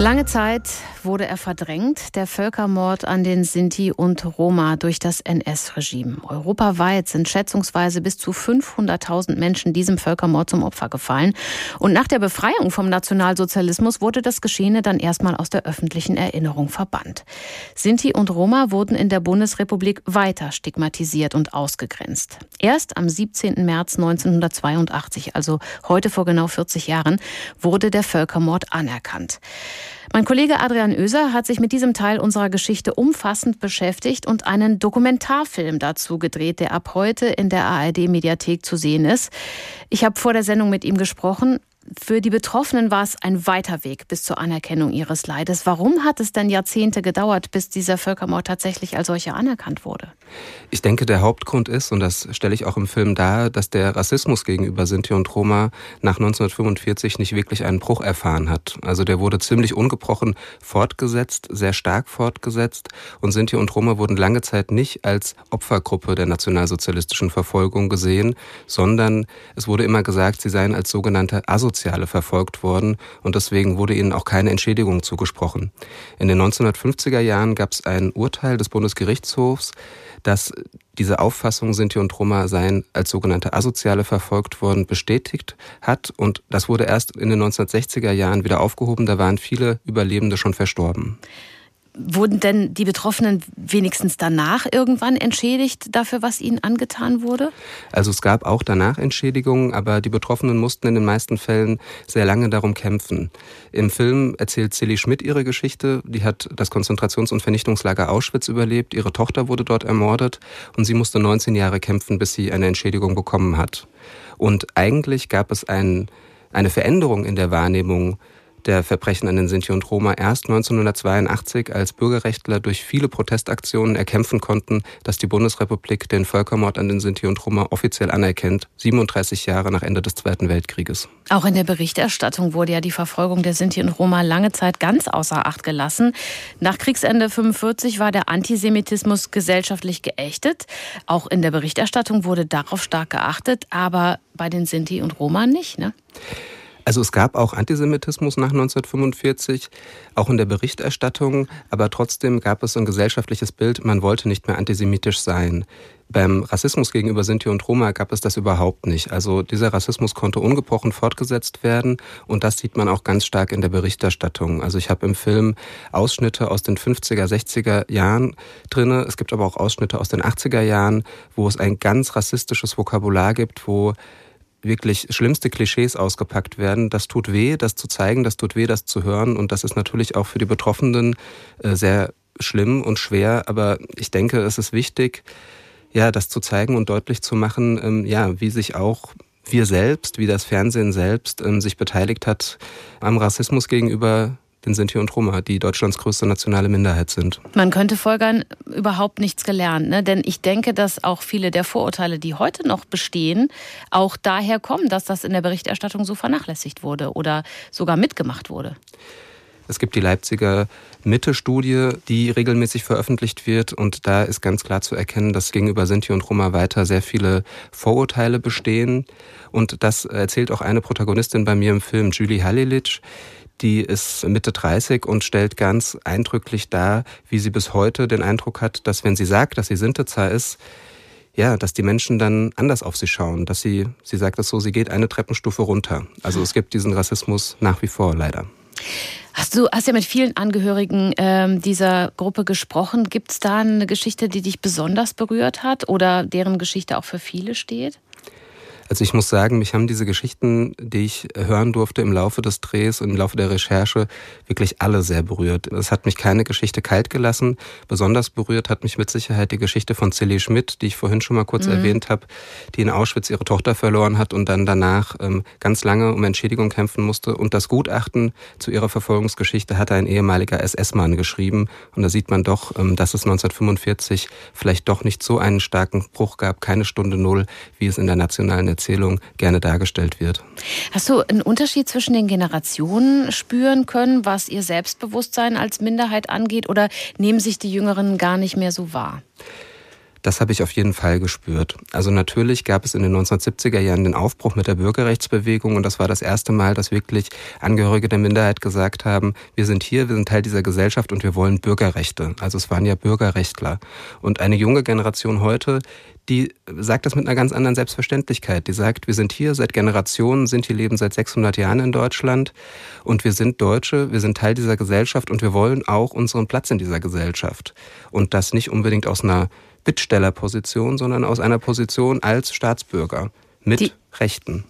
Lange Zeit wurde er verdrängt, der Völkermord an den Sinti und Roma durch das NS-Regime. Europaweit sind schätzungsweise bis zu 500.000 Menschen diesem Völkermord zum Opfer gefallen. Und nach der Befreiung vom Nationalsozialismus wurde das Geschehene dann erstmal aus der öffentlichen Erinnerung verbannt. Sinti und Roma wurden in der Bundesrepublik weiter stigmatisiert und ausgegrenzt. Erst am 17. März 1982, also heute vor genau 40 Jahren, wurde der Völkermord anerkannt. Mein Kollege Adrian Oeser hat sich mit diesem Teil unserer Geschichte umfassend beschäftigt und einen Dokumentarfilm dazu gedreht, der ab heute in der ARD-Mediathek zu sehen ist. Ich habe vor der Sendung mit ihm gesprochen. Für die Betroffenen war es ein weiter Weg bis zur Anerkennung ihres Leides. Warum hat es denn Jahrzehnte gedauert, bis dieser Völkermord tatsächlich als solcher anerkannt wurde? Ich denke, der Hauptgrund ist, und das stelle ich auch im Film dar, dass der Rassismus gegenüber Sinti und Roma nach 1945 nicht wirklich einen Bruch erfahren hat. Also der wurde ziemlich ungebrochen fortgesetzt, sehr stark fortgesetzt und Sinti und Roma wurden lange Zeit nicht als Opfergruppe der nationalsozialistischen Verfolgung gesehen, sondern es wurde immer gesagt, sie seien als sogenannte asoziale Asoziale verfolgt worden und deswegen wurde ihnen auch keine Entschädigung zugesprochen. In den 1950er Jahren gab es ein Urteil des Bundesgerichtshofs, dass diese Auffassung, Sinti und Roma seien als sogenannte Asoziale verfolgt worden, bestätigt hat. Und das wurde erst in den 1960er Jahren wieder aufgehoben. Da waren viele Überlebende schon verstorben. Wurden denn die Betroffenen wenigstens danach irgendwann entschädigt dafür, was ihnen angetan wurde? Also es gab auch danach Entschädigungen, aber die Betroffenen mussten in den meisten Fällen sehr lange darum kämpfen. Im Film erzählt Silly Schmidt ihre Geschichte. Die hat das Konzentrations- und Vernichtungslager Auschwitz überlebt. Ihre Tochter wurde dort ermordet und sie musste 19 Jahre kämpfen, bis sie eine Entschädigung bekommen hat. Und eigentlich gab es ein, eine Veränderung in der Wahrnehmung der Verbrechen an den Sinti und Roma erst 1982, als Bürgerrechtler durch viele Protestaktionen erkämpfen konnten, dass die Bundesrepublik den Völkermord an den Sinti und Roma offiziell anerkennt, 37 Jahre nach Ende des Zweiten Weltkrieges. Auch in der Berichterstattung wurde ja die Verfolgung der Sinti und Roma lange Zeit ganz außer Acht gelassen. Nach Kriegsende 45 war der Antisemitismus gesellschaftlich geächtet. Auch in der Berichterstattung wurde darauf stark geachtet, aber bei den Sinti und Roma nicht, ne? Also es gab auch Antisemitismus nach 1945, auch in der Berichterstattung, aber trotzdem gab es ein gesellschaftliches Bild, man wollte nicht mehr antisemitisch sein. Beim Rassismus gegenüber Sinti und Roma gab es das überhaupt nicht. Also dieser Rassismus konnte ungebrochen fortgesetzt werden und das sieht man auch ganz stark in der Berichterstattung. Also ich habe im Film Ausschnitte aus den 50er, 60er Jahren drinne. Es gibt aber auch Ausschnitte aus den 80er Jahren, wo es ein ganz rassistisches Vokabular gibt, wo wirklich schlimmste Klischees ausgepackt werden. Das tut weh, das zu zeigen, das tut weh, das zu hören. Und das ist natürlich auch für die Betroffenen äh, sehr schlimm und schwer. Aber ich denke, es ist wichtig, ja, das zu zeigen und deutlich zu machen, ähm, ja, wie sich auch wir selbst, wie das Fernsehen selbst ähm, sich beteiligt hat am Rassismus gegenüber den Sinti und Roma, die Deutschlands größte nationale Minderheit sind. Man könnte folgern, überhaupt nichts gelernt. Ne? Denn ich denke, dass auch viele der Vorurteile, die heute noch bestehen, auch daher kommen, dass das in der Berichterstattung so vernachlässigt wurde oder sogar mitgemacht wurde. Es gibt die Leipziger Mitte-Studie, die regelmäßig veröffentlicht wird. Und da ist ganz klar zu erkennen, dass gegenüber Sinti und Roma weiter sehr viele Vorurteile bestehen. Und das erzählt auch eine Protagonistin bei mir im Film, Julie Halilic die ist Mitte 30 und stellt ganz eindrücklich dar, wie sie bis heute den Eindruck hat, dass wenn sie sagt, dass sie Sintezer ist, ja, dass die Menschen dann anders auf sie schauen, dass sie, sie sagt es so, sie geht eine Treppenstufe runter. Also es gibt diesen Rassismus nach wie vor leider. Hast du hast ja mit vielen Angehörigen ähm, dieser Gruppe gesprochen. Gibt es da eine Geschichte, die dich besonders berührt hat oder deren Geschichte auch für viele steht? Also ich muss sagen, mich haben diese Geschichten, die ich hören durfte im Laufe des Drehs und im Laufe der Recherche, wirklich alle sehr berührt. Es hat mich keine Geschichte kalt gelassen. Besonders berührt hat mich mit Sicherheit die Geschichte von Celie Schmidt, die ich vorhin schon mal kurz mhm. erwähnt habe, die in Auschwitz ihre Tochter verloren hat und dann danach ähm, ganz lange um Entschädigung kämpfen musste. Und das Gutachten zu ihrer Verfolgungsgeschichte hatte ein ehemaliger SS-Mann geschrieben. Und da sieht man doch, ähm, dass es 1945 vielleicht doch nicht so einen starken Bruch gab, keine Stunde Null, wie es in der nationalen Erzählung gerne dargestellt wird. Hast du einen Unterschied zwischen den Generationen spüren können, was ihr Selbstbewusstsein als Minderheit angeht, oder nehmen sich die Jüngeren gar nicht mehr so wahr? Das habe ich auf jeden Fall gespürt. Also natürlich gab es in den 1970er Jahren den Aufbruch mit der Bürgerrechtsbewegung und das war das erste Mal, dass wirklich Angehörige der Minderheit gesagt haben, wir sind hier, wir sind Teil dieser Gesellschaft und wir wollen Bürgerrechte. Also es waren ja Bürgerrechtler. Und eine junge Generation heute, die sagt das mit einer ganz anderen Selbstverständlichkeit. Die sagt, wir sind hier seit Generationen, sind hier, leben seit 600 Jahren in Deutschland und wir sind Deutsche, wir sind Teil dieser Gesellschaft und wir wollen auch unseren Platz in dieser Gesellschaft. Und das nicht unbedingt aus einer Bittstellerposition, sondern aus einer Position als Staatsbürger mit die, Rechten.